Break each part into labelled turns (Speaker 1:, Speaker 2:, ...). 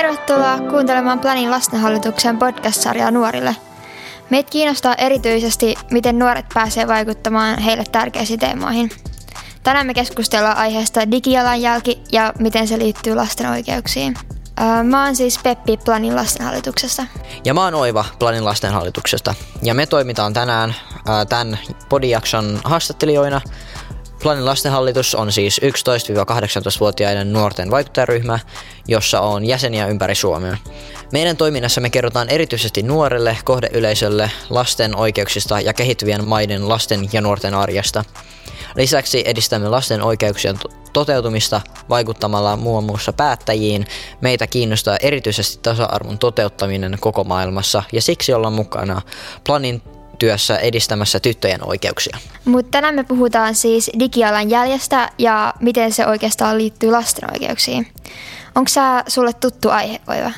Speaker 1: Tervetuloa kuuntelemaan Planin lastenhallituksen podcast-sarjaa nuorille. Meitä kiinnostaa erityisesti, miten nuoret pääsee vaikuttamaan heille tärkeisiin teemoihin. Tänään me keskustellaan aiheesta digijalanjälki ja miten se liittyy lasten oikeuksiin. Mä oon siis Peppi Planin lastenhallituksesta.
Speaker 2: Ja mä oon Oiva Planin lastenhallituksesta. Ja me toimitaan tänään tämän podijakson haastattelijoina Planin lastenhallitus on siis 11-18-vuotiaiden nuorten vaikuttajaryhmä, jossa on jäseniä ympäri Suomea. Meidän toiminnassa me kerrotaan erityisesti nuorelle kohdeyleisölle lasten oikeuksista ja kehittyvien maiden lasten ja nuorten arjesta. Lisäksi edistämme lasten oikeuksien toteutumista vaikuttamalla muun muassa päättäjiin. Meitä kiinnostaa erityisesti tasa-arvon toteuttaminen koko maailmassa ja siksi ollaan mukana Planin työssä edistämässä tyttöjen oikeuksia.
Speaker 1: Mutta tänään me puhutaan siis digialan jäljestä ja miten se oikeastaan liittyy lasten oikeuksiin. Onko tämä sulle tuttu aihe, Oiva?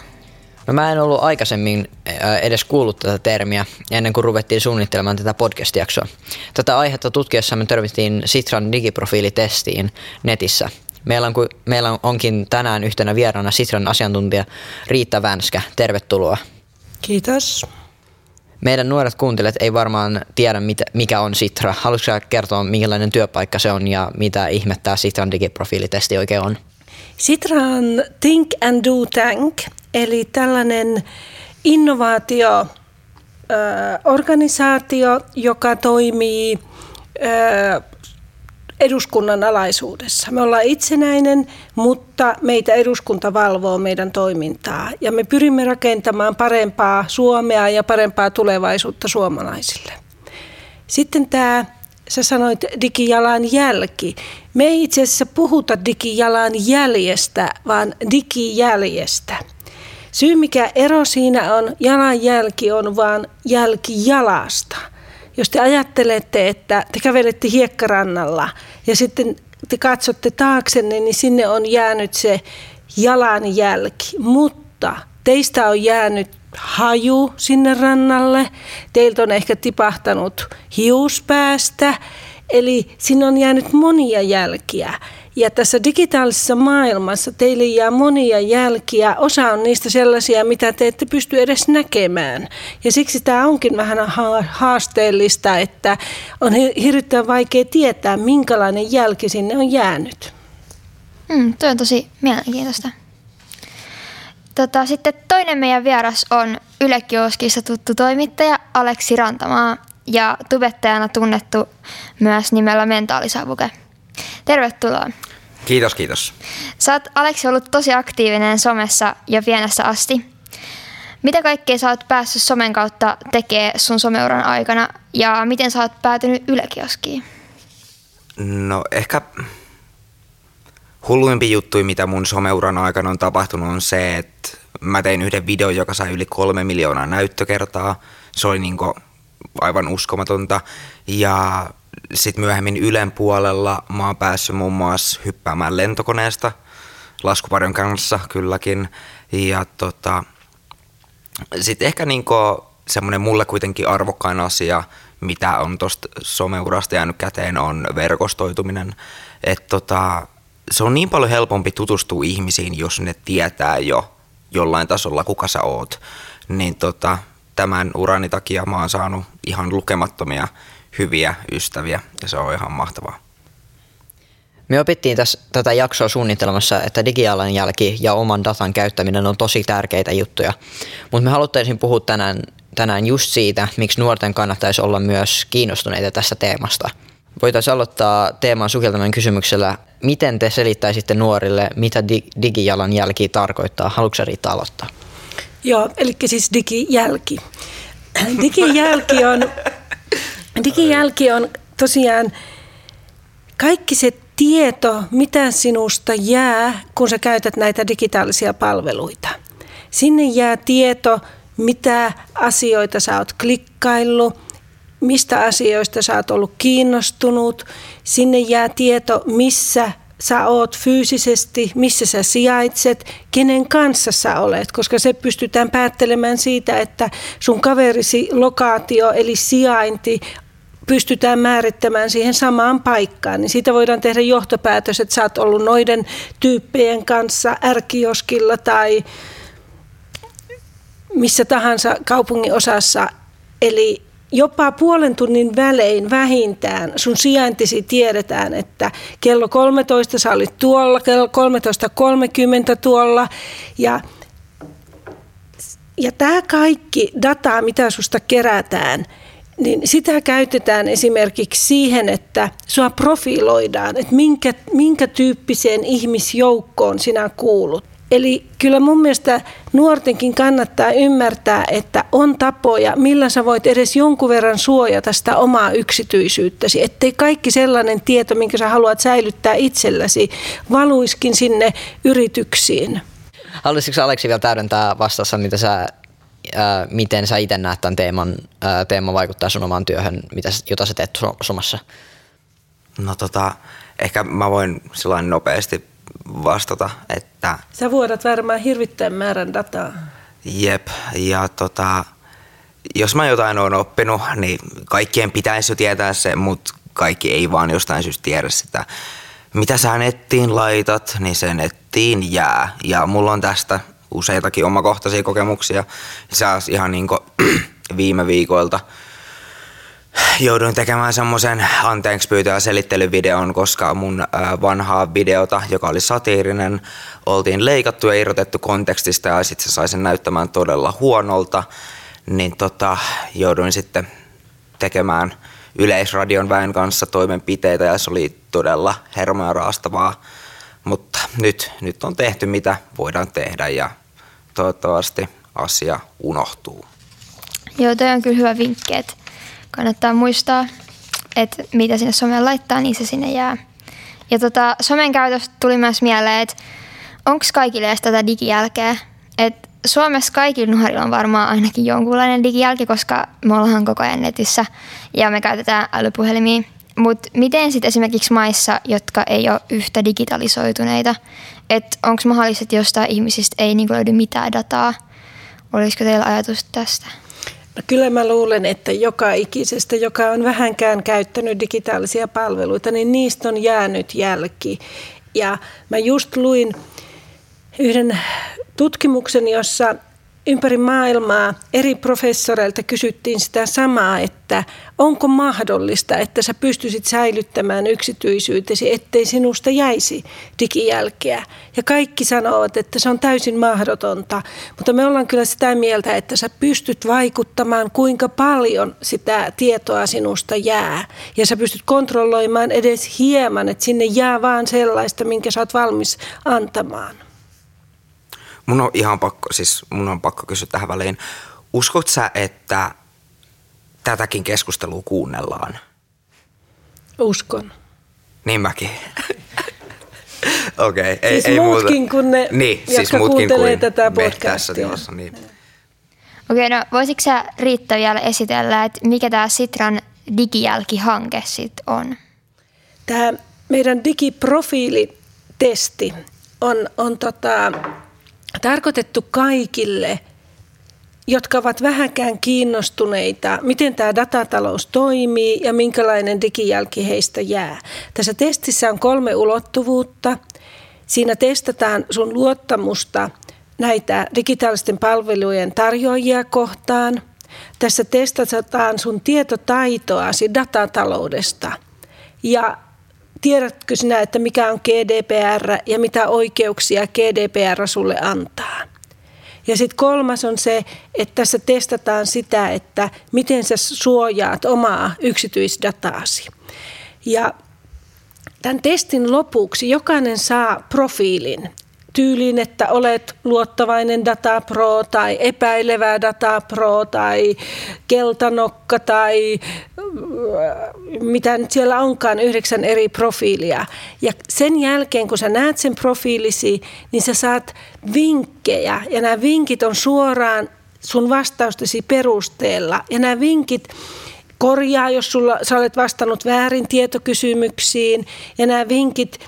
Speaker 2: No mä en ollut aikaisemmin äh, edes kuullut tätä termiä ennen kuin ruvettiin suunnittelemaan tätä podcast-jaksoa. Tätä aihetta tutkiessa me törmättiin Sitran digiprofiilitestiin netissä. Meillä, on, meillä onkin tänään yhtenä vieraana Sitran asiantuntija Riitta Vänskä. Tervetuloa.
Speaker 3: Kiitos.
Speaker 2: Meidän nuoret kuuntelijat ei varmaan tiedä, mikä on Sitra. Haluatko kertoa, minkälainen työpaikka se on ja mitä ihmettää Sitran digiprofiilitesti oikein on?
Speaker 3: Sitra on Think and Do Tank, eli tällainen innovaatio organisaatio, joka toimii eduskunnan alaisuudessa. Me ollaan itsenäinen, mutta meitä eduskunta valvoo meidän toimintaa ja me pyrimme rakentamaan parempaa Suomea ja parempaa tulevaisuutta suomalaisille. Sitten tämä, sä sanoit digijalanjälki. Me ei itse asiassa puhuta digijalanjäljestä, vaan digijäljestä. Syy mikä ero siinä on, jalanjälki on vaan jälki jalasta – jos te ajattelette, että te kävelette hiekkarannalla ja sitten te katsotte taaksenne, niin sinne on jäänyt se jalanjälki, mutta teistä on jäänyt haju sinne rannalle, teiltä on ehkä tipahtanut hius päästä, eli sinne on jäänyt monia jälkiä. Ja tässä digitaalisessa maailmassa teille jää monia jälkiä. Osa on niistä sellaisia, mitä te ette pysty edes näkemään. Ja siksi tämä onkin vähän haasteellista, että on hirvittävän vaikea tietää, minkälainen jälki sinne on jäänyt.
Speaker 1: Mm, tuo on tosi mielenkiintoista. Tota, sitten toinen meidän vieras on Yle Kioskissa tuttu toimittaja Aleksi Rantamaa ja tubettajana tunnettu myös nimellä Mentaalisavuke. Tervetuloa.
Speaker 4: Kiitos, kiitos.
Speaker 1: Sä oot Aleksi ollut tosi aktiivinen somessa jo pienestä asti. Mitä kaikkea sä oot päässyt somen kautta tekee sun someuran aikana ja miten sä oot päätynyt Ylekioskiin?
Speaker 4: No ehkä hulluimpi juttu, mitä mun someuran aikana on tapahtunut, on se, että mä tein yhden videon, joka sai yli kolme miljoonaa näyttökertaa. Se oli niinku aivan uskomatonta. Ja sitten myöhemmin Ylen puolella mä oon päässyt muun muassa hyppäämään lentokoneesta laskuparjon kanssa kylläkin. Ja tota, sitten ehkä niinku semmoinen mulle kuitenkin arvokkain asia, mitä on tuosta someurasta jäänyt käteen, on verkostoituminen. Et tota, se on niin paljon helpompi tutustua ihmisiin, jos ne tietää jo jollain tasolla, kuka sä oot. Niin tota, tämän urani takia mä oon saanut ihan lukemattomia hyviä ystäviä ja se on ihan mahtavaa.
Speaker 2: Me opittiin tässä tätä jaksoa suunnittelemassa, että digijalanjälki ja oman datan käyttäminen on tosi tärkeitä juttuja. Mutta me haluttaisiin puhua tänään, tänään just siitä, miksi nuorten kannattaisi olla myös kiinnostuneita tästä teemasta. Voitaisiin aloittaa teeman sukeltaminen kysymyksellä, miten te selittäisitte nuorille, mitä di- digijalanjälki tarkoittaa? Haluatko Riitta aloittaa?
Speaker 3: Joo, eli siis digijälki. Digijälki on Digijälki on tosiaan kaikki se tieto, mitä sinusta jää, kun sä käytät näitä digitaalisia palveluita. Sinne jää tieto, mitä asioita sä oot klikkaillut, mistä asioista sä oot ollut kiinnostunut. Sinne jää tieto, missä sä oot fyysisesti, missä sä sijaitset, kenen kanssa sä olet, koska se pystytään päättelemään siitä, että sun kaverisi lokaatio eli sijainti pystytään määrittämään siihen samaan paikkaan, niin siitä voidaan tehdä johtopäätös, että sä oot ollut noiden tyyppien kanssa ärkioskilla tai missä tahansa kaupungin osassa. Eli jopa puolen tunnin välein vähintään sun sijaintisi tiedetään, että kello 13 sä olit tuolla, kello 13.30 tuolla ja ja tämä kaikki dataa, mitä susta kerätään, niin sitä käytetään esimerkiksi siihen, että sua profiloidaan, että minkä, minkä tyyppiseen ihmisjoukkoon sinä kuulut. Eli kyllä mun mielestä nuortenkin kannattaa ymmärtää, että on tapoja, millä sä voit edes jonkun verran suojata sitä omaa yksityisyyttäsi, ettei kaikki sellainen tieto, minkä sä haluat säilyttää itselläsi, valuiskin sinne yrityksiin.
Speaker 2: Haluaisitko Aleksi vielä täydentää vastassa, mitä sä, ää, miten sä itse näet tämän teeman, ää, teema vaikuttaa sun omaan työhön, mitä, jota sä teet somassa?
Speaker 4: No tota, ehkä mä voin sellainen nopeasti vastata, että...
Speaker 3: Sä vuodat varmaan hirvittäin määrän dataa.
Speaker 4: Jep, ja tota, jos mä jotain oon oppinut, niin kaikkien pitäisi jo tietää se, mutta kaikki ei vaan jostain syystä tiedä sitä. Mitä sä nettiin laitat, niin se nettiin jää. Ja mulla on tästä useitakin omakohtaisia kokemuksia. Se ihan niin viime viikoilta jouduin tekemään semmoisen anteeksi pyytää selittelyvideon, koska mun vanhaa videota, joka oli satiirinen, oltiin leikattu ja irrotettu kontekstista ja sitten se sai sen näyttämään todella huonolta. Niin tota, jouduin sitten tekemään Yleisradion väen kanssa toimenpiteitä ja se oli todella hermoa raastavaa. Mutta nyt, nyt on tehty mitä voidaan tehdä ja toivottavasti asia unohtuu.
Speaker 1: Joo, toi on kyllä hyvä vinkki, että kannattaa muistaa, että mitä sinne someen laittaa, niin se sinne jää. Ja tota, somen käytöstä tuli myös mieleen, että onko kaikille edes tätä digijälkeä? Et Suomessa kaikilla nuorilla on varmaan ainakin jonkunlainen digijälki, koska me ollaan koko ajan netissä ja me käytetään älypuhelimia. Mutta miten sitten esimerkiksi maissa, jotka ei ole yhtä digitalisoituneita, että onko mahdollista, että jostain ihmisistä ei niin löydy mitään dataa? Olisiko teillä ajatus tästä?
Speaker 3: No kyllä mä luulen, että joka ikisestä, joka on vähänkään käyttänyt digitaalisia palveluita, niin niistä on jäänyt jälki. Ja mä just luin yhden tutkimuksen, jossa ympäri maailmaa eri professoreilta kysyttiin sitä samaa, että onko mahdollista, että sä pystyisit säilyttämään yksityisyytesi, ettei sinusta jäisi digijälkeä. Ja kaikki sanovat, että se on täysin mahdotonta, mutta me ollaan kyllä sitä mieltä, että sä pystyt vaikuttamaan, kuinka paljon sitä tietoa sinusta jää. Ja sä pystyt kontrolloimaan edes hieman, että sinne jää vaan sellaista, minkä sä oot valmis antamaan.
Speaker 4: Mun on ihan pakko, siis mun on pakko kysyä tähän väliin. Uskot sä, että tätäkin keskustelua kuunnellaan?
Speaker 3: Uskon.
Speaker 4: Niin mäkin. Okei, okay,
Speaker 3: siis
Speaker 4: ei, ei
Speaker 3: muutkin
Speaker 4: muuta.
Speaker 3: kuin ne,
Speaker 4: niin,
Speaker 3: jotka
Speaker 4: siis muutkin kuin
Speaker 3: tätä
Speaker 4: me
Speaker 3: podcastia.
Speaker 4: tässä tilassa, niin.
Speaker 1: Okei, no voisitko sä Riitta vielä esitellä, että mikä tämä Sitran digijälkihanke sitten on?
Speaker 3: Tämä meidän digiprofiilitesti on, on tota, tarkoitettu kaikille, jotka ovat vähänkään kiinnostuneita, miten tämä datatalous toimii ja minkälainen digijälki heistä jää. Tässä testissä on kolme ulottuvuutta. Siinä testataan sun luottamusta näitä digitaalisten palvelujen tarjoajia kohtaan. Tässä testataan sun tietotaitoasi datataloudesta ja tiedätkö sinä, että mikä on GDPR ja mitä oikeuksia GDPR sulle antaa? Ja sitten kolmas on se, että tässä testataan sitä, että miten sä suojaat omaa yksityisdataasi. Ja tämän testin lopuksi jokainen saa profiilin tyyliin, että olet luottavainen datapro tai epäilevä datapro tai keltanokka tai mitä nyt siellä onkaan, yhdeksän eri profiilia. Ja sen jälkeen, kun sä näet sen profiilisi, niin sä saat vinkkejä ja nämä vinkit on suoraan sun vastaustesi perusteella. Ja nämä vinkit korjaa, jos sulla, sä olet vastannut väärin tietokysymyksiin ja nämä vinkit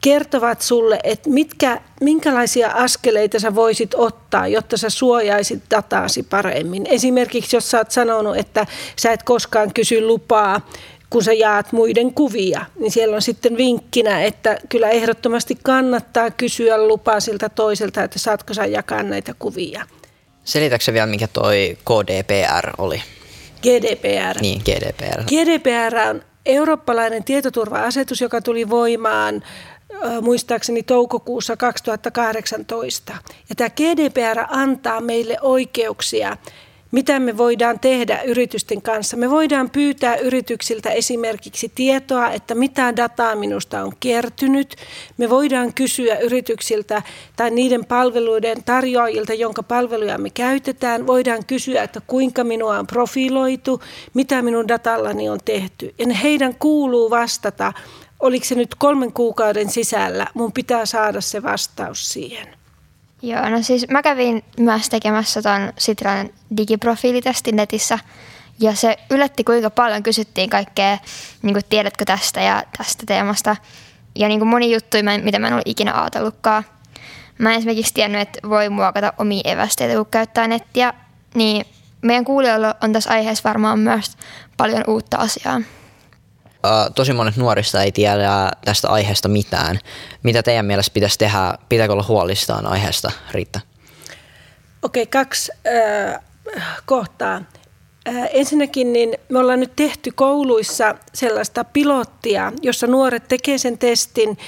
Speaker 3: kertovat sulle, että mitkä, minkälaisia askeleita sä voisit ottaa, jotta sä suojaisit dataasi paremmin. Esimerkiksi jos sä oot sanonut, että sä et koskaan kysy lupaa, kun sä jaat muiden kuvia, niin siellä on sitten vinkkinä, että kyllä ehdottomasti kannattaa kysyä lupaa siltä toiselta, että saatko sä jakaa näitä kuvia.
Speaker 2: Selitätkö vielä, mikä toi KDPR oli?
Speaker 3: GDPR.
Speaker 2: Niin, GDPR.
Speaker 3: GDPR on eurooppalainen tietoturva-asetus, joka tuli voimaan muistaakseni toukokuussa 2018. Ja tämä GDPR antaa meille oikeuksia mitä me voidaan tehdä yritysten kanssa. Me voidaan pyytää yrityksiltä esimerkiksi tietoa, että mitä dataa minusta on kertynyt. Me voidaan kysyä yrityksiltä tai niiden palveluiden tarjoajilta, jonka palveluja me käytetään. Voidaan kysyä, että kuinka minua on profiloitu, mitä minun datallani on tehty. Ja heidän kuuluu vastata, oliko se nyt kolmen kuukauden sisällä, mun pitää saada se vastaus siihen.
Speaker 1: Joo, no siis mä kävin myös tekemässä ton Sitran digiprofiilitestin netissä ja se yllätti kuinka paljon kysyttiin kaikkea, niin kuin tiedätkö tästä ja tästä teemasta. Ja niin kuin moni juttu, mitä mä en ollut ikinä ajatellutkaan. Mä en esimerkiksi tiennyt, että voi muokata omia evästeitä, kun käyttää nettiä. Niin meidän kuulijoilla on tässä aiheessa varmaan myös paljon uutta asiaa
Speaker 2: tosi monet nuorista ei tiedä tästä aiheesta mitään. Mitä teidän mielestä pitäisi tehdä? Pitääkö olla huolistaan aiheesta, Riitta?
Speaker 3: Okei, okay, kaksi äh, kohtaa. Äh, ensinnäkin niin me ollaan nyt tehty kouluissa sellaista pilottia, jossa nuoret tekee sen testin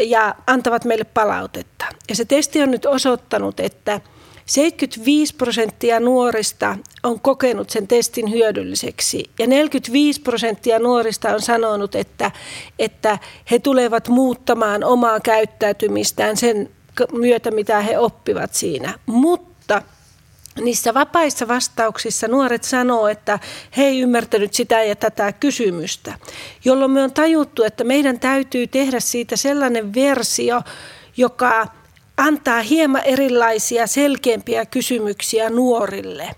Speaker 3: ja antavat meille palautetta. Ja se testi on nyt osoittanut, että – 75 prosenttia nuorista on kokenut sen testin hyödylliseksi ja 45 prosenttia nuorista on sanonut, että, että he tulevat muuttamaan omaa käyttäytymistään sen myötä, mitä he oppivat siinä. Mutta niissä vapaissa vastauksissa nuoret sanoo, että he ei ymmärtänyt sitä ja tätä kysymystä, jolloin me on tajuttu, että meidän täytyy tehdä siitä sellainen versio, joka antaa hieman erilaisia selkeämpiä kysymyksiä nuorille.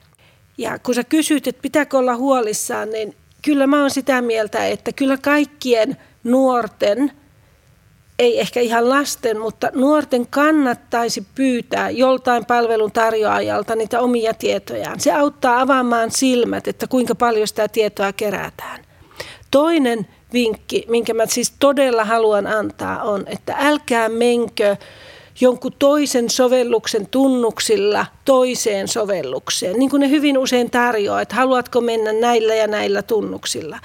Speaker 3: Ja kun sä kysyt, että pitääkö olla huolissaan, niin kyllä mä oon sitä mieltä, että kyllä kaikkien nuorten, ei ehkä ihan lasten, mutta nuorten kannattaisi pyytää joltain palvelun tarjoajalta niitä omia tietojaan. Se auttaa avaamaan silmät, että kuinka paljon sitä tietoa kerätään. Toinen vinkki, minkä mä siis todella haluan antaa, on, että älkää menkö jonkun toisen sovelluksen tunnuksilla toiseen sovellukseen, niin kuin ne hyvin usein tarjoaa, että haluatko mennä näillä ja näillä tunnuksilla.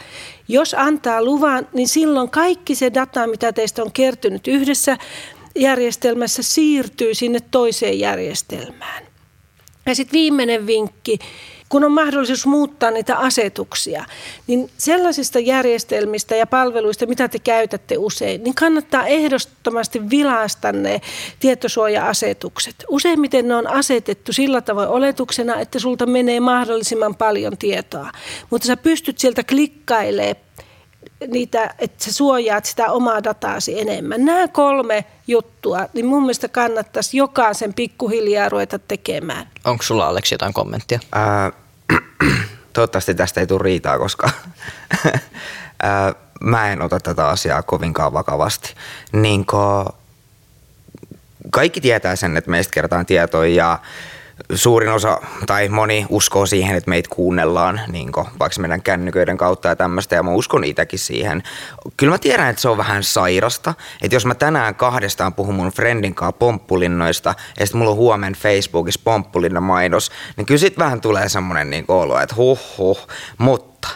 Speaker 3: Jos antaa luvan, niin silloin kaikki se data, mitä teistä on kertynyt yhdessä järjestelmässä, siirtyy sinne toiseen järjestelmään. Ja sitten viimeinen vinkki, kun on mahdollisuus muuttaa niitä asetuksia, niin sellaisista järjestelmistä ja palveluista, mitä te käytätte usein, niin kannattaa ehdottomasti vilaasta ne tietosuoja-asetukset. Useimmiten ne on asetettu sillä tavoin oletuksena, että sulta menee mahdollisimman paljon tietoa, mutta sä pystyt sieltä klikkailemaan niitä, että sä suojaat sitä omaa dataasi enemmän. Nämä kolme juttua, niin mun mielestä kannattaisi jokaisen pikkuhiljaa ruveta tekemään.
Speaker 2: Onko sulla Aleksi jotain kommenttia?
Speaker 4: Ää, toivottavasti tästä ei tule riitaa, koska mä en ota tätä asiaa kovinkaan vakavasti. Niin kaikki tietää sen, että meistä kertaan tietoja ja suurin osa tai moni uskoo siihen, että meitä kuunnellaan niin kuin, vaikka meidän kännyköiden kautta ja tämmöistä ja mä uskon itsekin siihen. Kyllä mä tiedän, että se on vähän sairasta, että jos mä tänään kahdestaan puhun mun friendin kanssa pomppulinnoista ja sitten mulla on huomenna Facebookissa pomppulinna mainos, niin kyllä sit vähän tulee semmoinen niin olo, että huh huh, mutta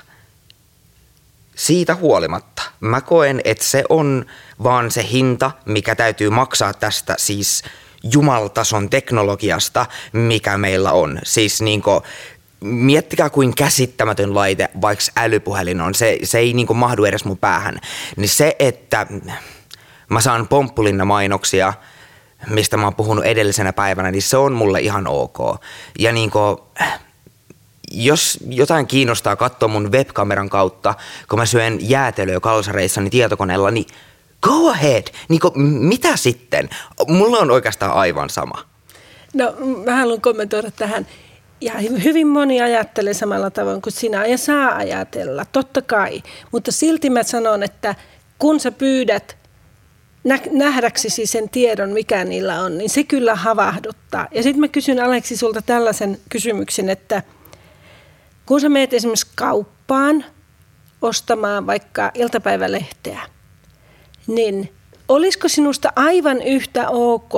Speaker 4: siitä huolimatta mä koen, että se on vaan se hinta, mikä täytyy maksaa tästä siis – jumaltason teknologiasta, mikä meillä on. Siis niin kuin, miettikää kuin käsittämätön laite, vaikka älypuhelin on, se, se ei niin kuin mahdu edes mun päähän. Niin se, että mä saan pomppulinna mainoksia, mistä mä oon puhunut edellisenä päivänä, niin se on mulle ihan ok. Ja niin kuin, jos jotain kiinnostaa katsoa mun webkameran kautta, kun mä syön jäätelöä kalsareissani tietokoneella, niin go ahead. Niin kuin, mitä sitten? Mulla on oikeastaan aivan sama.
Speaker 3: No mä haluan kommentoida tähän. Ja hyvin moni ajattelee samalla tavoin kuin sinä ja saa ajatella, totta kai. Mutta silti mä sanon, että kun sä pyydät nähdäksesi sen tiedon, mikä niillä on, niin se kyllä havahduttaa. Ja sitten mä kysyn Aleksi sulta tällaisen kysymyksen, että kun sä meet esimerkiksi kauppaan ostamaan vaikka iltapäivälehteä – niin olisiko sinusta aivan yhtä ok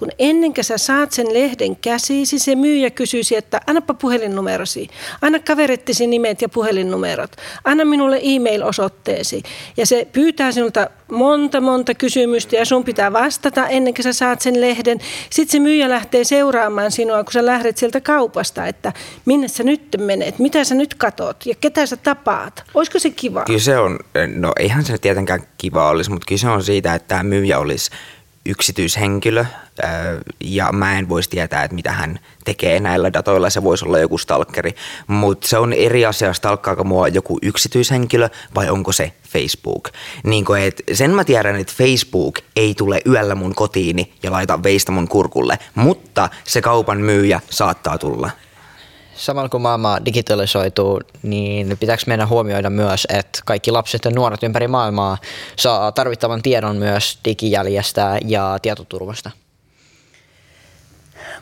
Speaker 3: kun ennen kuin sä saat sen lehden käsiisi, se myyjä kysyisi, että annapa puhelinnumerosi, anna kaverettisi nimet ja puhelinnumerot, anna minulle e-mail-osoitteesi. Ja se pyytää sinulta monta, monta kysymystä ja sun pitää vastata ennen kuin sä saat sen lehden. Sitten se myyjä lähtee seuraamaan sinua, kun sä lähdet sieltä kaupasta, että minne sä nyt menet, mitä sä nyt katot ja ketä sä tapaat. Olisiko se kiva?
Speaker 4: Kyllä se on, no eihän se tietenkään kiva olisi, mutta kyllä se on siitä, että tämä myyjä olisi yksityishenkilö ja mä en voisi tietää, että mitä hän tekee näillä datoilla. Se voisi olla joku stalkeri, mutta se on eri asia, stalkkaako mua joku yksityishenkilö vai onko se Facebook. Niin kuin, et sen mä tiedän, että Facebook ei tule yöllä mun kotiini ja laita veistä mun kurkulle, mutta se kaupan myyjä saattaa tulla
Speaker 2: samalla kun maailma digitalisoituu, niin pitääkö meidän huomioida myös, että kaikki lapset ja nuoret ympäri maailmaa saa tarvittavan tiedon myös digijäljestä ja tietoturvasta?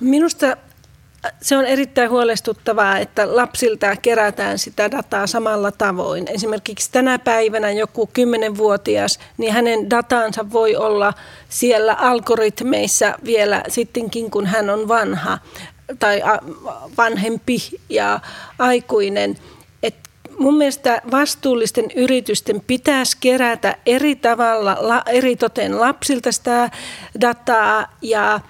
Speaker 3: Minusta se on erittäin huolestuttavaa, että lapsilta kerätään sitä dataa samalla tavoin. Esimerkiksi tänä päivänä joku 10-vuotias, niin hänen datansa voi olla siellä algoritmeissa vielä sittenkin, kun hän on vanha tai vanhempi ja aikuinen. Et mun mielestä vastuullisten yritysten pitäisi kerätä eri tavalla, eri toten lapsilta sitä dataa ja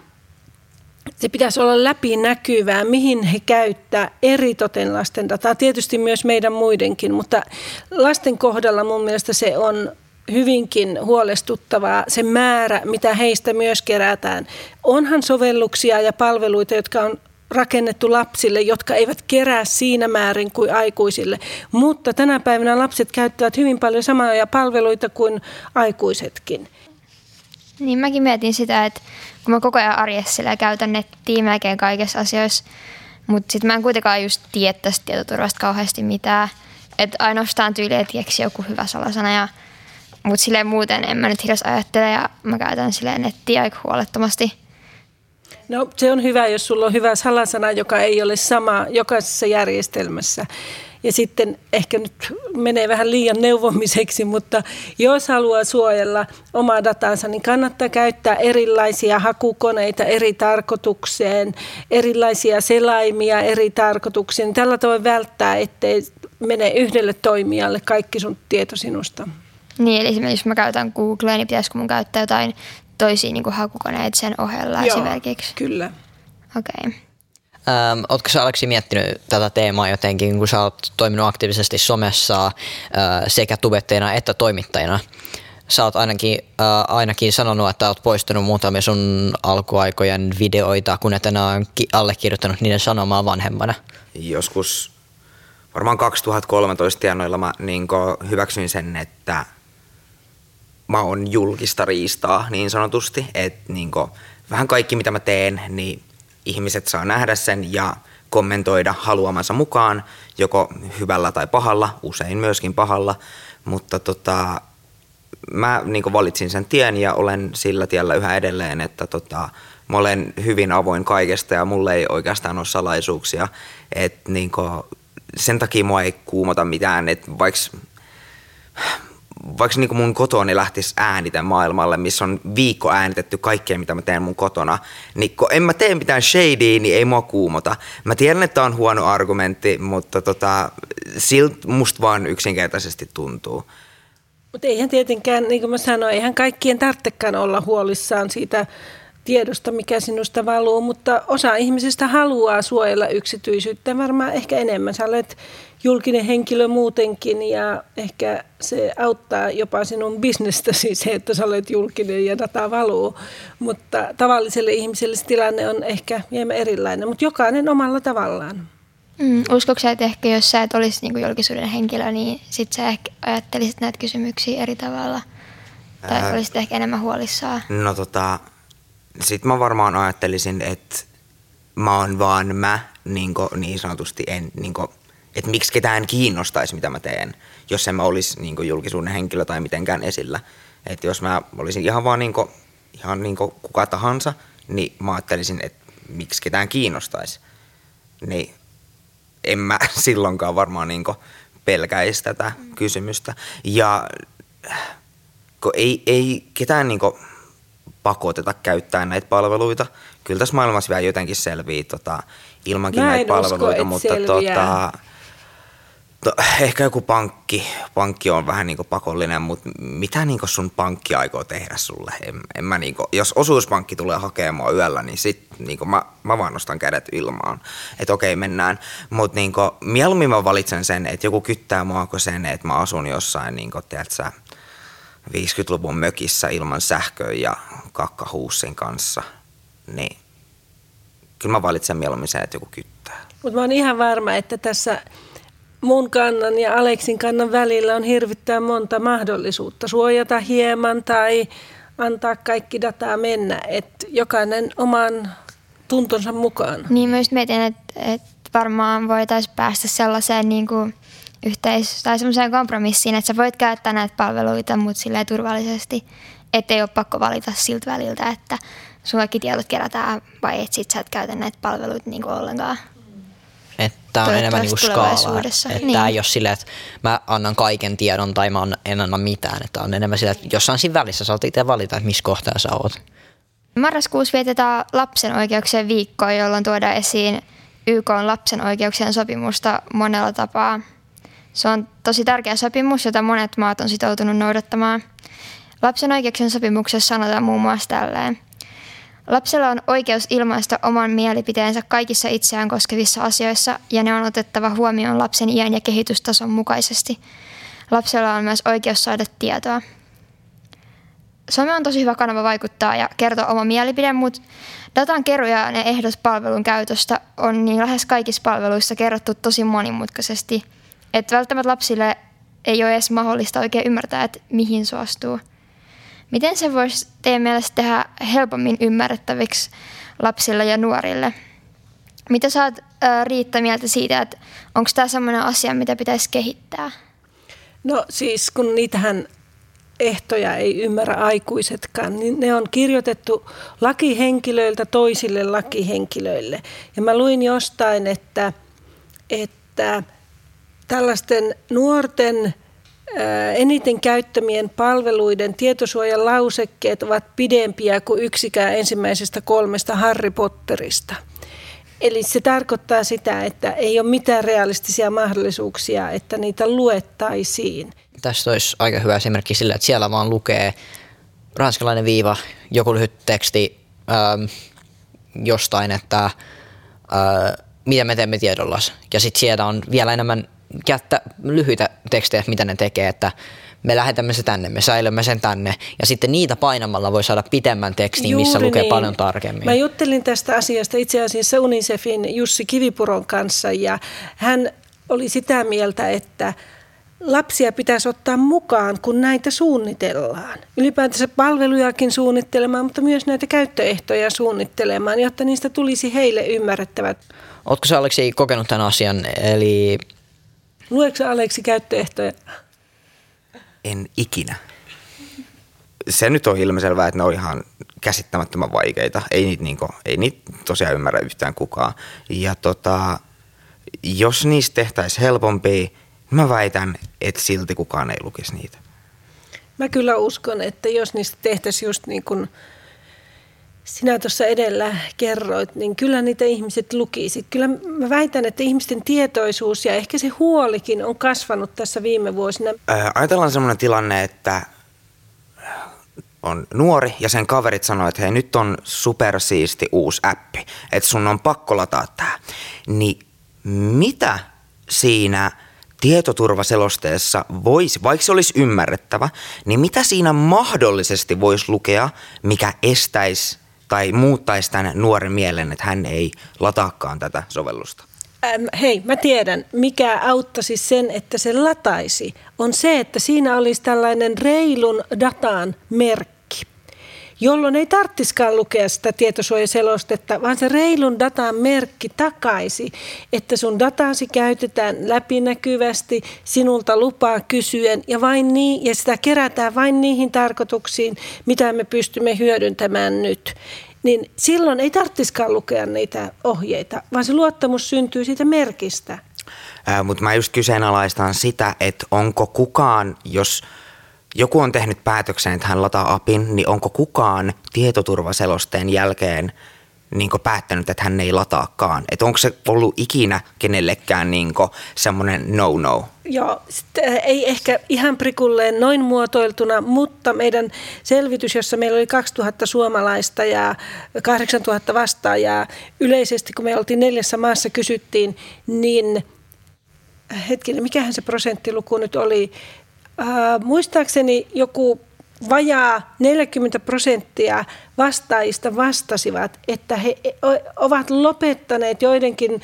Speaker 3: se pitäisi olla läpinäkyvää, mihin he käyttää eri toten lasten dataa. Tietysti myös meidän muidenkin, mutta lasten kohdalla mun mielestä se on hyvinkin huolestuttavaa se määrä, mitä heistä myös kerätään. Onhan sovelluksia ja palveluita, jotka on rakennettu lapsille, jotka eivät kerää siinä määrin kuin aikuisille. Mutta tänä päivänä lapset käyttävät hyvin paljon samoja palveluita kuin aikuisetkin.
Speaker 1: Niin mäkin mietin sitä, että kun mä koko ajan arjessa käytän nettiä melkein kaikissa asioissa, mutta sitten mä en kuitenkaan just tiedä tästä tietoturvasta kauheasti mitään. Että ainoastaan tyyliä keksi joku hyvä salasana ja mutta silleen muuten en mä nyt hirveästi ajattele ja mä käytän silleen nettiä aika huolettomasti.
Speaker 3: No se on hyvä, jos sulla on hyvä salasana, joka ei ole sama jokaisessa järjestelmässä. Ja sitten ehkä nyt menee vähän liian neuvomiseksi, mutta jos haluaa suojella omaa datansa, niin kannattaa käyttää erilaisia hakukoneita eri tarkoitukseen, erilaisia selaimia eri tarkoituksiin. Tällä tavoin välttää, ettei mene yhdelle toimijalle kaikki sun tieto sinusta.
Speaker 1: Niin, eli esimerkiksi jos mä käytän Googlea, niin pitäisikö mun käyttää jotain toisia niin hakukoneita sen ohella Joo, esimerkiksi?
Speaker 3: kyllä.
Speaker 1: Okei. Okay.
Speaker 2: Ähm, oletko sä Aleksi miettinyt tätä teemaa jotenkin, kun sä oot toiminut aktiivisesti somessa äh, sekä tubettajana että toimittajana? Sä oot ainakin, äh, ainakin sanonut, että oot poistanut muutamia sun alkuaikojen videoita, kun et enää allekirjoittanut niiden sanomaa vanhemmana.
Speaker 4: Joskus varmaan 2013 tienoilla mä niin hyväksyin sen, että mä oon julkista riistaa niin sanotusti, että niin vähän kaikki mitä mä teen, niin ihmiset saa nähdä sen ja kommentoida haluamansa mukaan, joko hyvällä tai pahalla, usein myöskin pahalla, mutta tota, mä niin valitsin sen tien ja olen sillä tiellä yhä edelleen, että tota, mä olen hyvin avoin kaikesta ja mulle ei oikeastaan ole salaisuuksia, että niin sen takia mua ei kuumota mitään, että vaikka vaikka niin mun kotoni lähtisi äänitä maailmalle, missä on viikko äänitetty kaikkea, mitä mä teen mun kotona, niin kun en mä tee mitään shadya, niin ei mua kuumota. Mä tiedän, että on huono argumentti, mutta tota, siltä musta vaan yksinkertaisesti tuntuu.
Speaker 3: Mutta eihän tietenkään, niin kuin mä sanoin, eihän kaikkien tarvitsekaan olla huolissaan siitä tiedosta, mikä sinusta valuu, mutta osa ihmisistä haluaa suojella yksityisyyttä varmaan ehkä enemmän. Sä olet julkinen henkilö muutenkin ja ehkä se auttaa jopa sinun bisnestäsi se, että sä olet julkinen ja data valuu. Mutta tavalliselle ihmiselle se tilanne on ehkä hieman erilainen, mutta jokainen omalla tavallaan.
Speaker 1: Mm, uskotko sä, että ehkä jos sä et olisi niin julkisuuden henkilö, niin sit sä ehkä ajattelisit näitä kysymyksiä eri tavalla? Tai olisit ehkä enemmän huolissaan?
Speaker 4: No tota, sit mä varmaan ajattelisin, että mä oon vaan mä, niin, niin sanotusti en, niin että miksi ketään kiinnostaisi, mitä mä teen, jos en mä olisi niin julkisuuden henkilö tai mitenkään esillä. Että jos mä olisin ihan vaan niin kuin, ihan niin kuin kuka tahansa, niin mä ajattelisin, että miksi ketään kiinnostaisi. Niin en mä silloinkaan varmaan niin pelkäisi tätä kysymystä. Ja kun ei, ei ketään niin pakoteta käyttää näitä palveluita. Kyllä tässä maailmassa vielä jotenkin selvii tota, ilmankin
Speaker 3: Mä
Speaker 4: näitä
Speaker 3: usko,
Speaker 4: palveluita,
Speaker 3: et
Speaker 4: mutta tota, to, ehkä joku pankki, pankki on vähän niin pakollinen, mutta mitä niin sun pankki aikoo tehdä sulle? En, en mä niin kuin, jos osuuspankki tulee hakemaan yöllä, niin sit niin mä, mä vaan nostan kädet ilmaan, että okei mennään. Mutta niin mieluummin mä valitsen sen, että joku kyttää mua kuin sen, että mä asun jossain niin kuin, tiedätkö, 50-luvun mökissä ilman sähköä ja kakkahuussin kanssa, niin kyllä mä valitsen mieluummin sen, että joku kyttää.
Speaker 3: Mutta mä oon ihan varma, että tässä mun kannan ja Aleksin kannan välillä on hirvittävän monta mahdollisuutta suojata hieman tai antaa kaikki dataa mennä, että jokainen oman tuntonsa mukaan.
Speaker 1: Niin myös mietin, että, että varmaan voitaisiin päästä sellaiseen niin kuin yhteis- tai semmoiseen kompromissiin, että sä voit käyttää näitä palveluita, mutta silleen turvallisesti, ettei ole pakko valita siltä väliltä, että sun kaikki tiedot kerätään vai et sit sä et käytä näitä palveluita niin kuin ollenkaan.
Speaker 2: Että on enemmän niinku skaalaa.
Speaker 1: tulevaisuudessa,
Speaker 2: Että
Speaker 1: niin.
Speaker 2: niin. ei ole silleen, että mä annan kaiken tiedon tai mä en anna mitään. Että on enemmän silleen, että jossain siinä välissä saat itse valita, että missä kohtaa sä oot.
Speaker 1: Marraskuussa vietetään lapsen oikeuksien viikkoa, jolloin tuodaan esiin YK on lapsen oikeuksien sopimusta monella tapaa. Se on tosi tärkeä sopimus, jota monet maat on sitoutunut noudattamaan. Lapsen oikeuksien sopimuksessa sanotaan muun muassa tälleen. Lapsella on oikeus ilmaista oman mielipiteensä kaikissa itseään koskevissa asioissa ja ne on otettava huomioon lapsen iän ja kehitystason mukaisesti. Lapsella on myös oikeus saada tietoa. Some on tosi hyvä kanava vaikuttaa ja kertoa oma mielipide, mutta datan keruu ja ne ehdot palvelun käytöstä on niin lähes kaikissa palveluissa kerrottu tosi monimutkaisesti, että välttämättä lapsille ei ole edes mahdollista oikein ymmärtää, että mihin suostuu. Miten se voisi teidän mielestä tehdä helpommin ymmärrettäviksi lapsille ja nuorille? Mitä sä oot Riitta mieltä siitä, että onko tämä sellainen asia, mitä pitäisi kehittää?
Speaker 3: No siis kun niitähän ehtoja ei ymmärrä aikuisetkaan, niin ne on kirjoitettu lakihenkilöiltä toisille lakihenkilöille. Ja mä luin jostain, että, että tällaisten nuorten ää, eniten käyttämien palveluiden tietosuojan lausekkeet ovat pidempiä kuin yksikään ensimmäisestä kolmesta Harry Potterista. Eli se tarkoittaa sitä, että ei ole mitään realistisia mahdollisuuksia, että niitä luettaisiin.
Speaker 2: Tästä olisi aika hyvä esimerkki sillä, että siellä vaan lukee ranskalainen viiva, joku lyhyt teksti ähm, jostain, että äh, mitä me teemme tiedollas. Ja sitten siellä on vielä enemmän kättä, lyhyitä tekstejä, mitä ne tekee, että me lähetämme se tänne, me säilymme sen tänne. Ja sitten niitä painamalla voi saada pitemmän tekstin, missä
Speaker 3: Juuri
Speaker 2: lukee
Speaker 3: niin.
Speaker 2: paljon tarkemmin.
Speaker 3: Mä juttelin tästä asiasta itse asiassa Unicefin Jussi Kivipuron kanssa ja hän oli sitä mieltä, että lapsia pitäisi ottaa mukaan, kun näitä suunnitellaan. Ylipäätänsä palvelujakin suunnittelemaan, mutta myös näitä käyttöehtoja suunnittelemaan, jotta niistä tulisi heille ymmärrettävät.
Speaker 2: Oletko sä Aleksi kokenut tämän asian, eli
Speaker 3: Lueeko sä, Aleksi käyttöehtoja?
Speaker 4: En ikinä. Se nyt on ilmiselvää, että ne on ihan käsittämättömän vaikeita. Ei niitä, niinku, ei niitä tosiaan ymmärrä yhtään kukaan. Ja tota, jos niistä tehtäisiin helpompia, mä väitän, että silti kukaan ei lukisi niitä.
Speaker 3: Mä kyllä uskon, että jos niistä tehtäisiin just niin kuin sinä tuossa edellä kerroit, niin kyllä niitä ihmiset lukisit. Kyllä mä väitän, että ihmisten tietoisuus ja ehkä se huolikin on kasvanut tässä viime vuosina.
Speaker 4: Ää, ajatellaan semmoinen tilanne, että on nuori ja sen kaverit sanoo, että hei nyt on supersiisti uusi appi, että sun on pakko lataa tää. Niin mitä siinä tietoturvaselosteessa voisi, vaikka se olisi ymmärrettävä, niin mitä siinä mahdollisesti voisi lukea, mikä estäisi tai muuttaisi tämän nuoren mielen, että hän ei lataakaan tätä sovellusta?
Speaker 3: Ähm, hei, mä tiedän, mikä auttaisi sen, että se lataisi, on se, että siinä olisi tällainen reilun datan merkki, jolloin ei tarttiskaan lukea sitä tietosuojaselostetta, vaan se reilun datan merkki takaisi, että sun datasi käytetään läpinäkyvästi, sinulta lupaa kysyen ja, vain niin, ja sitä kerätään vain niihin tarkoituksiin, mitä me pystymme hyödyntämään nyt niin silloin ei tarvitsisikaan lukea niitä ohjeita, vaan se luottamus syntyy siitä merkistä.
Speaker 4: Mutta mä just kyseenalaistan sitä, että onko kukaan, jos joku on tehnyt päätöksen, että hän lataa apin, niin onko kukaan tietoturvaselosteen jälkeen niin päättänyt, että hän ei lataakaan? Että onko se ollut ikinä kenellekään niin semmoinen no-no?
Speaker 3: Joo, ei ehkä ihan prikulleen noin muotoiltuna, mutta meidän selvitys, jossa meillä oli 2000 suomalaista ja 8000 vastaajaa, yleisesti kun me oltiin neljässä maassa kysyttiin, niin hetkinen, mikähän se prosenttiluku nyt oli? Äh, muistaakseni joku vajaa 40 prosenttia vastaajista vastasivat, että he ovat lopettaneet joidenkin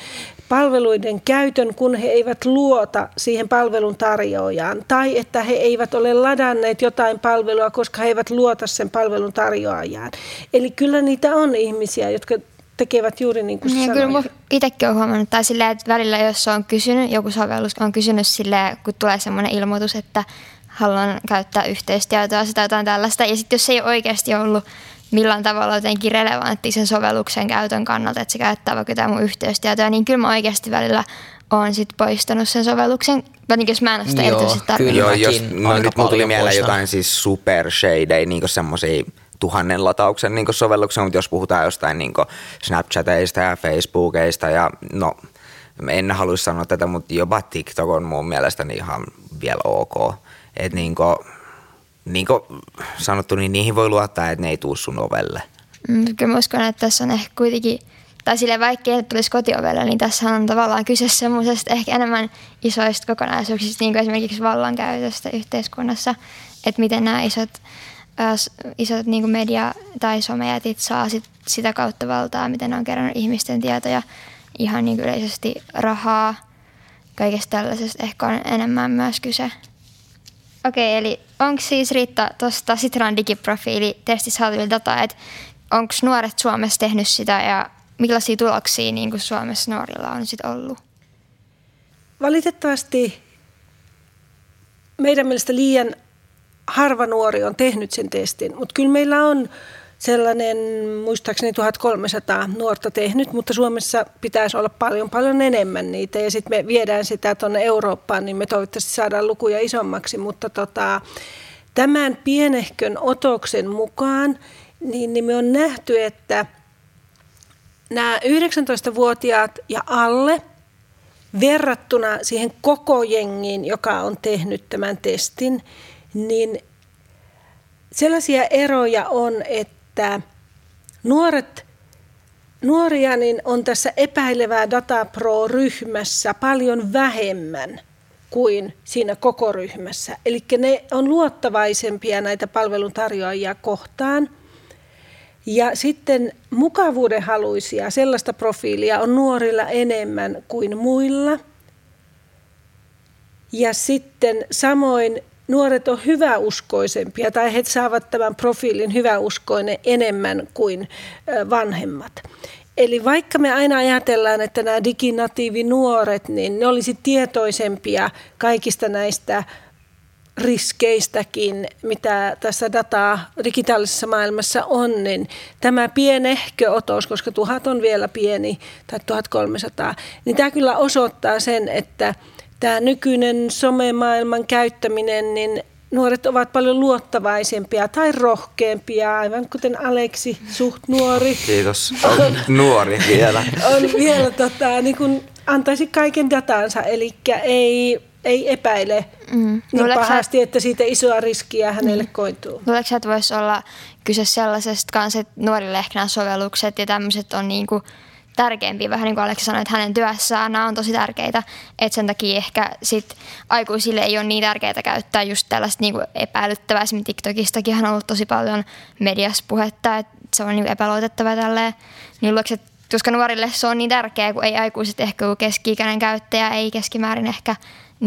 Speaker 3: palveluiden käytön, kun he eivät luota siihen palvelun tarjoajaan. Tai että he eivät ole ladanneet jotain palvelua, koska he eivät luota sen palvelun tarjoajaan. Eli kyllä niitä on ihmisiä, jotka tekevät juuri niin kuin niin,
Speaker 1: Kyllä itsekin olen huomannut, tai silleen, että välillä jos on kysynyt, joku sovellus on kysynyt silleen, kun tulee semmoinen ilmoitus, että haluan käyttää yhteistietoa sitä jotain tällaista. Ja sitten jos se ei oikeasti ollut millään tavalla jotenkin relevantti sen sovelluksen käytön kannalta, että se käyttää vaikka jotain mun yhteystietoja, niin kyllä mä oikeasti välillä olen sit poistanut sen sovelluksen, varsinkin jos mä en ole sitä erityisesti
Speaker 4: tarvinnut. Joo, jos, no nyt mulla tuli mieleen jotain siis super shade, niin semmoisia tuhannen latauksen niin sovelluksia, mutta jos puhutaan jostain niin Snapchateista ja Facebookista ja no en haluaisi sanoa tätä, mutta jopa TikTok on mun mielestäni ihan vielä ok. Että niin kuin, niin kuin sanottu, niin niihin voi luottaa, että ne ei tuu sun ovelle.
Speaker 1: Mm, kyllä mä uskon, että tässä on ehkä kuitenkin, tai sille vaikka ei tulisi kotiovelle, niin tässä on tavallaan kyse semmoisesta ehkä enemmän isoista kokonaisuuksista, niin kuin esimerkiksi vallankäytöstä yhteiskunnassa, että miten nämä isot, isot niin media- tai somejätit saa sit, sitä kautta valtaa, miten ne on kerännyt ihmisten tietoja, ihan niin yleisesti rahaa, kaikesta tällaisesta ehkä on enemmän myös kyse. Okei, eli onko siis Riitta tuosta Sitran digiprofiili testissä saatavilla dataa, että onko nuoret Suomessa tehnyt sitä ja millaisia tuloksia niin kuin Suomessa nuorilla on sitten ollut?
Speaker 3: Valitettavasti meidän mielestä liian harva nuori on tehnyt sen testin, mutta kyllä meillä on sellainen muistaakseni 1300 nuorta tehnyt, mutta Suomessa pitäisi olla paljon paljon enemmän niitä. Ja sitten me viedään sitä tuonne Eurooppaan, niin me toivottavasti saadaan lukuja isommaksi, mutta tota, tämän pienehkön otoksen mukaan niin, niin me on nähty, että nämä 19-vuotiaat ja alle verrattuna siihen koko jengiin, joka on tehnyt tämän testin, niin sellaisia eroja on, että nuoret, nuoria niin on tässä epäilevää Data Pro-ryhmässä paljon vähemmän kuin siinä koko ryhmässä. Eli ne on luottavaisempia näitä palveluntarjoajia kohtaan. Ja sitten mukavuudenhaluisia, sellaista profiilia on nuorilla enemmän kuin muilla. Ja sitten samoin nuoret on hyväuskoisempia tai he saavat tämän profiilin hyväuskoinen enemmän kuin vanhemmat. Eli vaikka me aina ajatellaan, että nämä diginatiivinuoret, niin ne olisi tietoisempia kaikista näistä riskeistäkin, mitä tässä dataa digitaalisessa maailmassa on, niin tämä pienehkö otos, koska tuhat on vielä pieni, tai 1300, niin tämä kyllä osoittaa sen, että tämä nykyinen somemaailman käyttäminen, niin nuoret ovat paljon luottavaisempia tai rohkeampia, aivan kuten Aleksi, suht nuori.
Speaker 4: Kiitos, on nuori vielä.
Speaker 3: On vielä, tota, niin kun antaisi kaiken datansa, eli ei, ei epäile mm. niin pahasti, että siitä isoa riskiä hänelle mm. koituu.
Speaker 1: Luuletko että voisi olla kyse sellaisesta kanssa, että nuorille ehkä nämä sovellukset ja tämmöiset on niin kuin tärkeämpiä, vähän niin kuin Aleksi sanoi, että hänen työssään nämä on tosi tärkeitä, että sen takia ehkä sit aikuisille ei ole niin tärkeää käyttää just tällaista niin kuin epäilyttävää, esimerkiksi TikTokistakin on ollut tosi paljon mediassa puhetta, että se on niin epäluotettava tälleen, niin että koska nuorille se on niin tärkeää, kun ei aikuiset ehkä ole keski-ikäinen käyttäjä, ei keskimäärin ehkä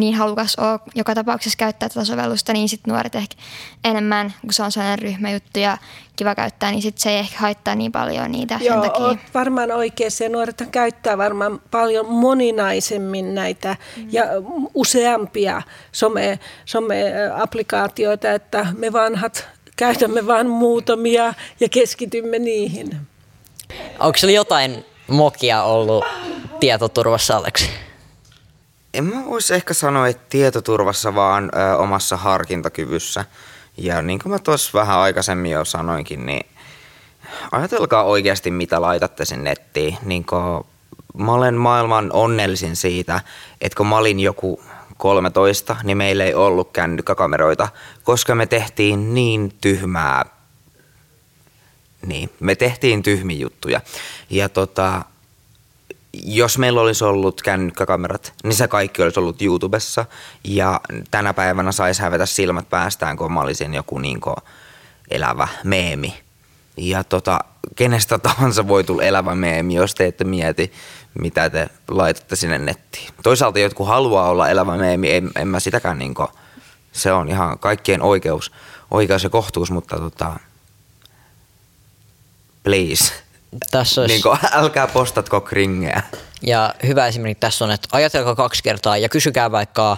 Speaker 1: niin halukas ole joka tapauksessa käyttää tätä sovellusta, niin sitten nuoret ehkä enemmän, kun se on sellainen ryhmäjuttu ja kiva käyttää, niin sitten se ei ehkä haittaa niin paljon niitä
Speaker 3: Joo,
Speaker 1: sen takia.
Speaker 3: varmaan oikeassa ja nuoret käyttää varmaan paljon moninaisemmin näitä mm. ja useampia some, some-applikaatioita, että me vanhat käytämme vain muutamia ja keskitymme niihin.
Speaker 2: Onko siellä jotain mokia ollut tietoturvassa, Aleksi?
Speaker 4: En mä voisi ehkä sanoa, että tietoturvassa, vaan ö, omassa harkintakyvyssä. Ja niin kuin mä tuossa vähän aikaisemmin jo sanoinkin, niin ajatelkaa oikeasti, mitä laitatte sinne nettiin. Niin kuin, mä olen maailman onnellisin siitä, että kun mä olin joku 13, niin meillä ei ollut kännykkäkameroita, koska me tehtiin niin tyhmää. Niin, me tehtiin tyhmiä juttuja. Ja tota, jos meillä olisi ollut kännykkäkamerat, niin se kaikki olisi ollut YouTubessa. Ja tänä päivänä saisi hävetä silmät päästään, kun mä olisin joku niinku elävä meemi. Ja tota, kenestä tahansa voi tulla elävä meemi, jos te ette mieti, mitä te laitatte sinne nettiin. Toisaalta jotkut haluaa olla elävä meemi, en, en mä sitäkään niinku, se on ihan kaikkien oikeus, oikeus ja kohtuus, mutta tota, please.
Speaker 2: Tässä olisi...
Speaker 4: Niin kuin, älkää postatko kringeä.
Speaker 2: Ja hyvä esimerkki tässä on, että ajatelkaa kaksi kertaa ja kysykää vaikka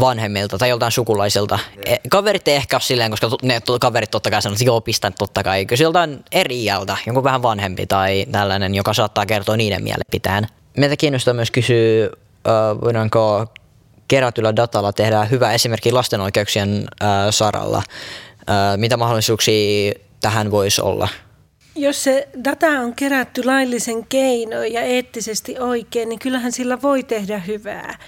Speaker 2: vanhemmilta tai joltain sukulaisilta. E, Kaverit ei ehkä ole silleen, koska ne kaverit totta kai sanoo, että joo, pistän totta kai. Kysy joltain eri iältä, jonkun vähän vanhempi tai tällainen, joka saattaa kertoa niiden mielipitään. Meitä kiinnostaa myös kysyä, voidaanko kerätyllä datalla tehdä hyvä esimerkki lasten oikeuksien saralla. Mitä mahdollisuuksia tähän voisi olla?
Speaker 3: Jos se data on kerätty laillisen keinoin ja eettisesti oikein, niin kyllähän sillä voi tehdä hyvää.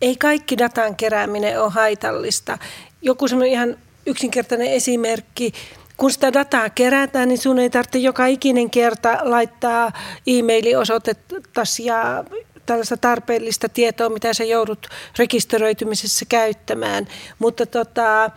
Speaker 3: Ei kaikki datan kerääminen ole haitallista. Joku semmoinen ihan yksinkertainen esimerkki. Kun sitä dataa kerätään, niin sun ei tarvitse joka ikinen kerta laittaa e-mailiosoitettasi ja tällaista tarpeellista tietoa, mitä sä joudut rekisteröitymisessä käyttämään. Mutta tota,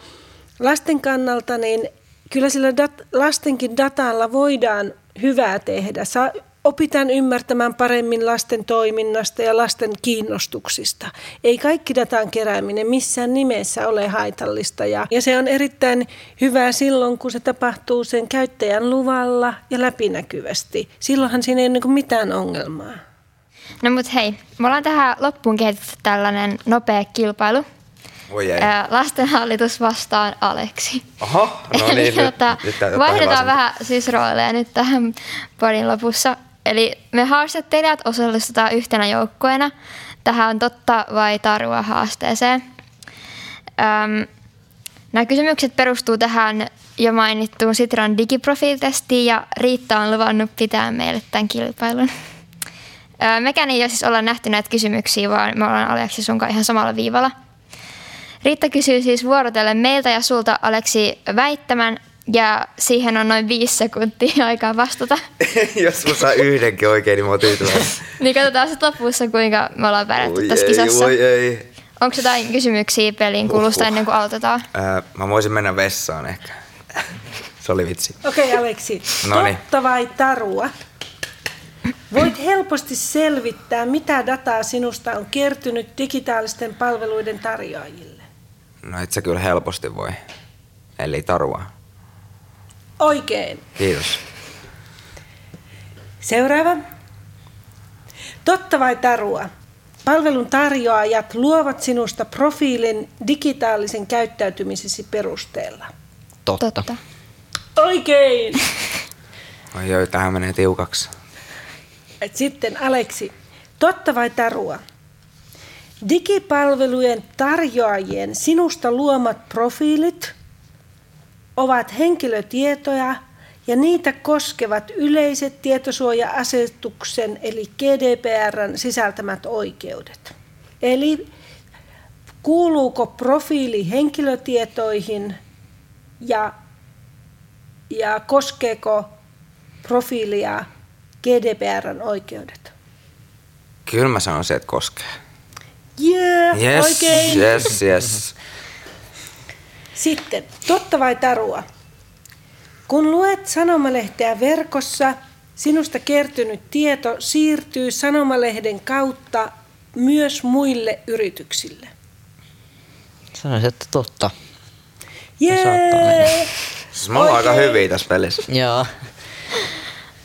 Speaker 3: lasten kannalta niin kyllä sillä dat- lastenkin datalla voidaan hyvää tehdä. Saa, opitaan ymmärtämään paremmin lasten toiminnasta ja lasten kiinnostuksista. Ei kaikki datan kerääminen missään nimessä ole haitallista ja, ja se on erittäin hyvää silloin, kun se tapahtuu sen käyttäjän luvalla ja läpinäkyvästi. Silloinhan siinä ei ole niin mitään ongelmaa.
Speaker 1: No mut hei, me ollaan tähän loppuun kehitetty tällainen nopea kilpailu.
Speaker 4: Voi ei.
Speaker 1: Ää, Lastenhallitus vastaan Aleksi.
Speaker 4: Oho, no
Speaker 1: Eli
Speaker 4: niin, nyt,
Speaker 1: tota,
Speaker 4: nyt ottaa
Speaker 1: vaihdetaan vähän siis rooleja nyt tähän podin lopussa. Eli me haastattelijat osallistutaan yhtenä joukkueena tähän totta vai tarua haasteeseen. Öm, nämä kysymykset perustuu tähän jo mainittuun Sitran digiprofiilitestiin ja Riitta on luvannut pitää meille tämän kilpailun. Öö, Mekään ei ole siis olla nähty näitä kysymyksiä, vaan me ollaan Aleksi sunkaan ihan samalla viivalla. Riitta kysyy siis vuorotellen meiltä ja sulta Aleksi väittämän ja siihen on noin viisi sekuntia aikaa vastata.
Speaker 4: Jos mä saan yhdenkin oikein, niin mä oon tyytyväinen.
Speaker 1: niin katsotaan sitten lopussa, kuinka me ollaan pärjätty tässä
Speaker 4: ei,
Speaker 1: kisassa.
Speaker 4: voi ei.
Speaker 1: Onko jotain kysymyksiä pelin kulusta
Speaker 4: Uhuh.
Speaker 1: ennen kuin aloitetaan?
Speaker 4: Ää, mä voisin mennä vessaan ehkä. Se oli vitsi.
Speaker 3: Okei okay, Aleksi,
Speaker 4: Noniin.
Speaker 3: totta vai tarua? Voit helposti selvittää, mitä dataa sinusta on kertynyt digitaalisten palveluiden tarjoajille.
Speaker 4: No et sä kyllä helposti voi. Eli tarua.
Speaker 3: Oikein.
Speaker 4: Kiitos.
Speaker 3: Seuraava. Totta vai tarua? Palvelun tarjoajat luovat sinusta profiilin digitaalisen käyttäytymisesi perusteella.
Speaker 2: Totta.
Speaker 1: Totta.
Speaker 3: Oikein!
Speaker 4: Oi oi, tähän menee tiukaksi.
Speaker 3: Et sitten Aleksi, totta vai tarua? Digipalvelujen tarjoajien sinusta luomat profiilit ovat henkilötietoja ja niitä koskevat yleiset tietosuoja-asetuksen eli GDPRn sisältämät oikeudet. Eli kuuluuko profiili henkilötietoihin ja, ja koskeeko profiilia GDPRn oikeudet?
Speaker 4: Kyllä mä sanoisin, että koskee.
Speaker 3: Yeah,
Speaker 4: Yes,
Speaker 3: oikein.
Speaker 4: yes, yes.
Speaker 3: Sitten, totta vai tarua? Kun luet sanomalehteä verkossa, sinusta kertynyt tieto siirtyy sanomalehden kautta myös muille yrityksille.
Speaker 2: Sanoisin, että totta.
Speaker 3: Jee!
Speaker 4: Siis me ollaan aika hyviä tässä pelissä.
Speaker 2: Joo.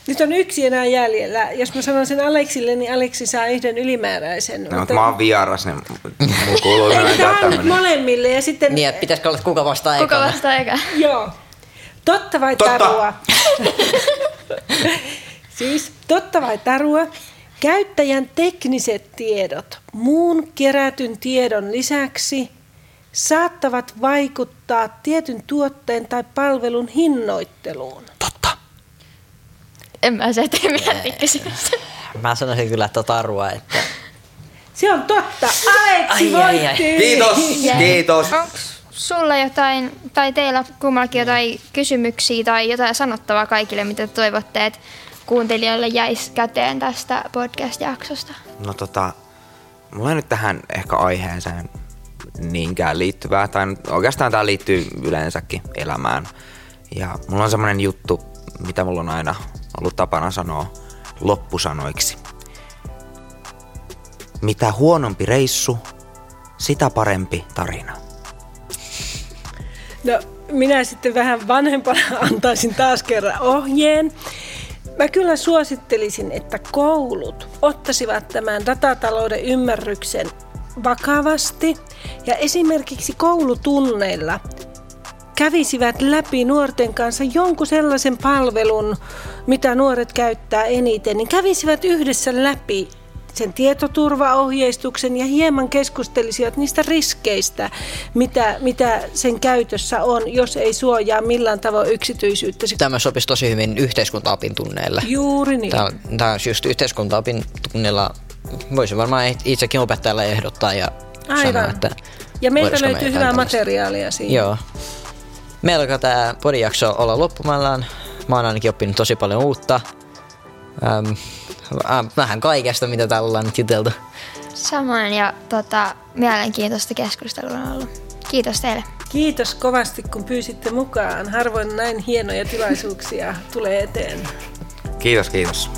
Speaker 3: Nyt on yksi enää jäljellä. Jos mä sanon sen Aleksille, niin Aleksi saa yhden ylimääräisen.
Speaker 4: No, mutta mä oon vieras, niin mun kuuluu
Speaker 3: Eikö molemmille ja sitten...
Speaker 2: Niin, että pitäisikö olla, että kuka vastaa
Speaker 1: Kuka
Speaker 2: ekana?
Speaker 1: vastaa eka?
Speaker 3: Joo. Totta vai
Speaker 4: Totta.
Speaker 3: tarua? siis totta vai tarua? Käyttäjän tekniset tiedot muun kerätyn tiedon lisäksi saattavat vaikuttaa tietyn tuotteen tai palvelun hinnoitteluun.
Speaker 1: En mä se tee kysymystä.
Speaker 2: Mä sanoisin kyllä että tarua, että
Speaker 3: Se on totta. Aleksi
Speaker 2: Ai, ai, ai.
Speaker 3: voitti.
Speaker 4: Kiitos, kiitos.
Speaker 1: Onko sulla jotain, tai teillä kummallakin jotain kysymyksiä tai jotain sanottavaa kaikille, mitä toivotte, että kuuntelijoille jäisi käteen tästä podcast-jaksosta?
Speaker 4: No tota, mulla ei nyt tähän ehkä aiheeseen niinkään liittyvää, tai oikeastaan tämä liittyy yleensäkin elämään. Ja mulla on semmonen juttu, mitä mulla on aina ollut tapana sanoa loppusanoiksi. Mitä huonompi reissu, sitä parempi tarina.
Speaker 3: No, minä sitten vähän vanhempana antaisin taas kerran ohjeen. Mä kyllä suosittelisin, että koulut ottaisivat tämän datatalouden ymmärryksen vakavasti ja esimerkiksi koulutunneilla kävisivät läpi nuorten kanssa jonkun sellaisen palvelun, mitä nuoret käyttää eniten, niin kävisivät yhdessä läpi sen tietoturvaohjeistuksen ja hieman keskustelisivat niistä riskeistä, mitä, mitä sen käytössä on, jos ei suojaa millään tavoin yksityisyyttä.
Speaker 2: tämä sopisi tosi hyvin yhteiskuntaopin tunneille.
Speaker 3: Juuri niin.
Speaker 2: Tämä, tämä on just yhteiskuntaopin tunnilla, voisin varmaan itsekin opettajalle ehdottaa ja
Speaker 3: Aivan.
Speaker 2: sanoa, että
Speaker 3: Ja meiltä löytyy hyvää materiaalia siinä.
Speaker 2: Joo. Meillä alkaa tämä podijakso olla loppumallaan. Mä oon ainakin oppinut tosi paljon uutta. Ähm, äh, vähän kaikesta, mitä täällä ollaan nyt juteltu.
Speaker 1: Samoin ja tota, mielenkiintoista keskustelua on ollut. Kiitos teille.
Speaker 3: Kiitos kovasti, kun pyysitte mukaan. Harvoin näin hienoja tilaisuuksia tulee eteen.
Speaker 4: Kiitos, kiitos.